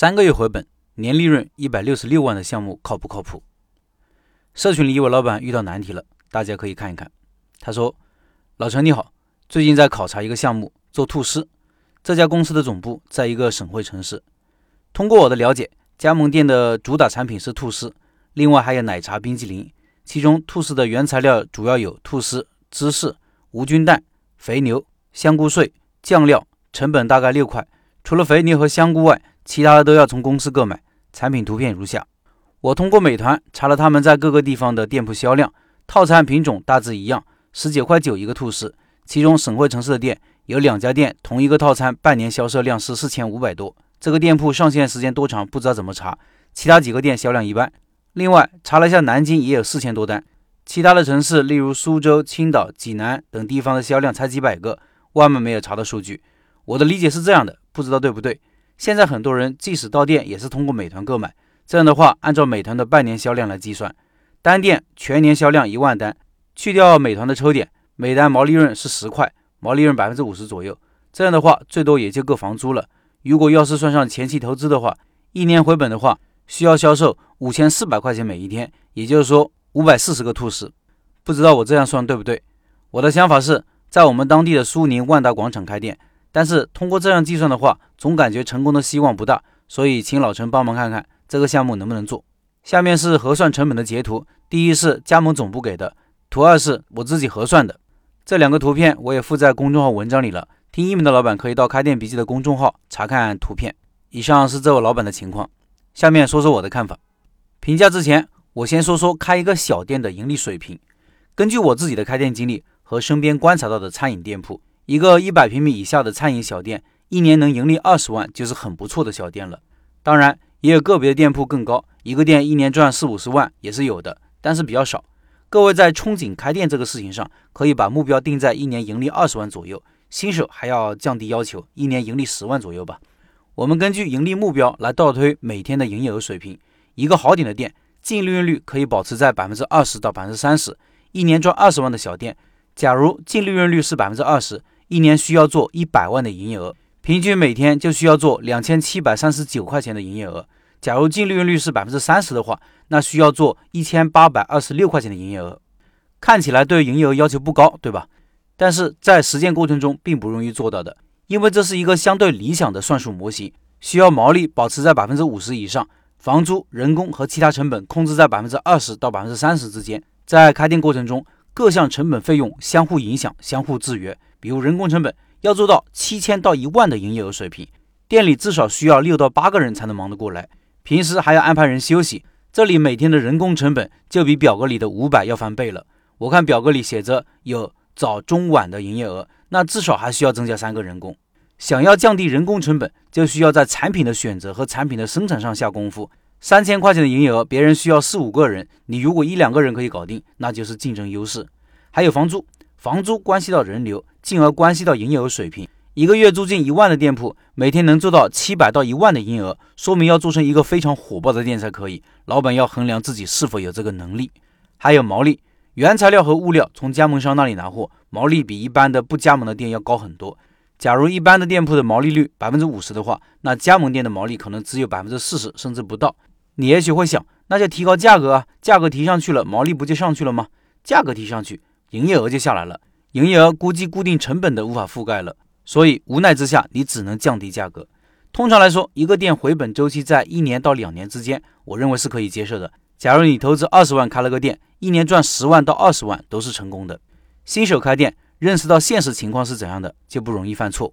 三个月回本，年利润一百六十六万的项目靠不靠谱？社群里一位老板遇到难题了，大家可以看一看。他说：“老陈你好，最近在考察一个项目，做吐司。这家公司的总部在一个省会城市。通过我的了解，加盟店的主打产品是吐司，另外还有奶茶、冰淇淋。其中吐司的原材料主要有吐司、芝士、无菌蛋、肥牛、香菇碎、酱料，成本大概六块。除了肥牛和香菇外，其他的都要从公司购买。产品图片如下：我通过美团查了他们在各个地方的店铺销量，套餐品种大致一样，十九块九一个吐司。其中省会城市的店有两家店，同一个套餐半年销售量是四千五百多。这个店铺上线时间多长不知道怎么查，其他几个店销量一般。另外查了一下南京也有四千多单，其他的城市例如苏州、青岛、济南等地方的销量才几百个，外面没有查到数据。我的理解是这样的，不知道对不对。现在很多人即使到店也是通过美团购买，这样的话，按照美团的半年销量来计算，单店全年销量一万单，去掉美团的抽点，每单毛利润是十块，毛利润百分之五十左右。这样的话，最多也就够房租了。如果要是算上前期投资的话，一年回本的话，需要销售五千四百块钱每一天，也就是说五百四十个吐司。不知道我这样算对不对？我的想法是在我们当地的苏宁万达广场开店。但是通过这样计算的话，总感觉成功的希望不大，所以请老陈帮忙看看这个项目能不能做。下面是核算成本的截图，第一是加盟总部给的，图二是我自己核算的。这两个图片我也附在公众号文章里了，听音频的老板可以到开店笔记的公众号查看图片。以上是这位老板的情况，下面说说我的看法。评价之前，我先说说开一个小店的盈利水平。根据我自己的开店经历和身边观察到的餐饮店铺。一个一百平米以下的餐饮小店，一年能盈利二十万就是很不错的小店了。当然，也有个别的店铺更高，一个店一年赚四五十万也是有的，但是比较少。各位在憧憬开店这个事情上，可以把目标定在一年盈利二十万左右。新手还要降低要求，一年盈利十万左右吧。我们根据盈利目标来倒推每天的营业额水平。一个好点的店，净利润率可以保持在百分之二十到百分之三十，一年赚二十万的小店，假如净利润率是百分之二十。一年需要做一百万的营业额，平均每天就需要做两千七百三十九块钱的营业额。假如净利润率是百分之三十的话，那需要做一千八百二十六块钱的营业额。看起来对营业额要求不高，对吧？但是在实践过程中并不容易做到的，因为这是一个相对理想的算术模型，需要毛利保持在百分之五十以上，房租、人工和其他成本控制在百分之二十到百分之三十之间。在开店过程中，各项成本费用相互影响、相互制约。比如人工成本要做到七千到一万的营业额水平，店里至少需要六到八个人才能忙得过来，平时还要安排人休息，这里每天的人工成本就比表格里的五百要翻倍了。我看表格里写着有早中晚的营业额，那至少还需要增加三个人工。想要降低人工成本，就需要在产品的选择和产品的生产上下功夫。三千块钱的营业额，别人需要四五个人，你如果一两个人可以搞定，那就是竞争优势。还有房租。房租关系到人流，进而关系到营业额水平。一个月租金一万的店铺，每天能做到七百到一万的营业额，说明要做成一个非常火爆的店才可以。老板要衡量自己是否有这个能力。还有毛利，原材料和物料从加盟商那里拿货，毛利比一般的不加盟的店要高很多。假如一般的店铺的毛利率百分之五十的话，那加盟店的毛利可能只有百分之四十，甚至不到。你也许会想，那就提高价格啊，价格提上去了，毛利不就上去了吗？价格提上去。营业额就下来了，营业额估计固定成本都无法覆盖了，所以无奈之下，你只能降低价格。通常来说，一个店回本周期在一年到两年之间，我认为是可以接受的。假如你投资二十万开了个店，一年赚十万到二十万都是成功的。新手开店，认识到现实情况是怎样的，就不容易犯错。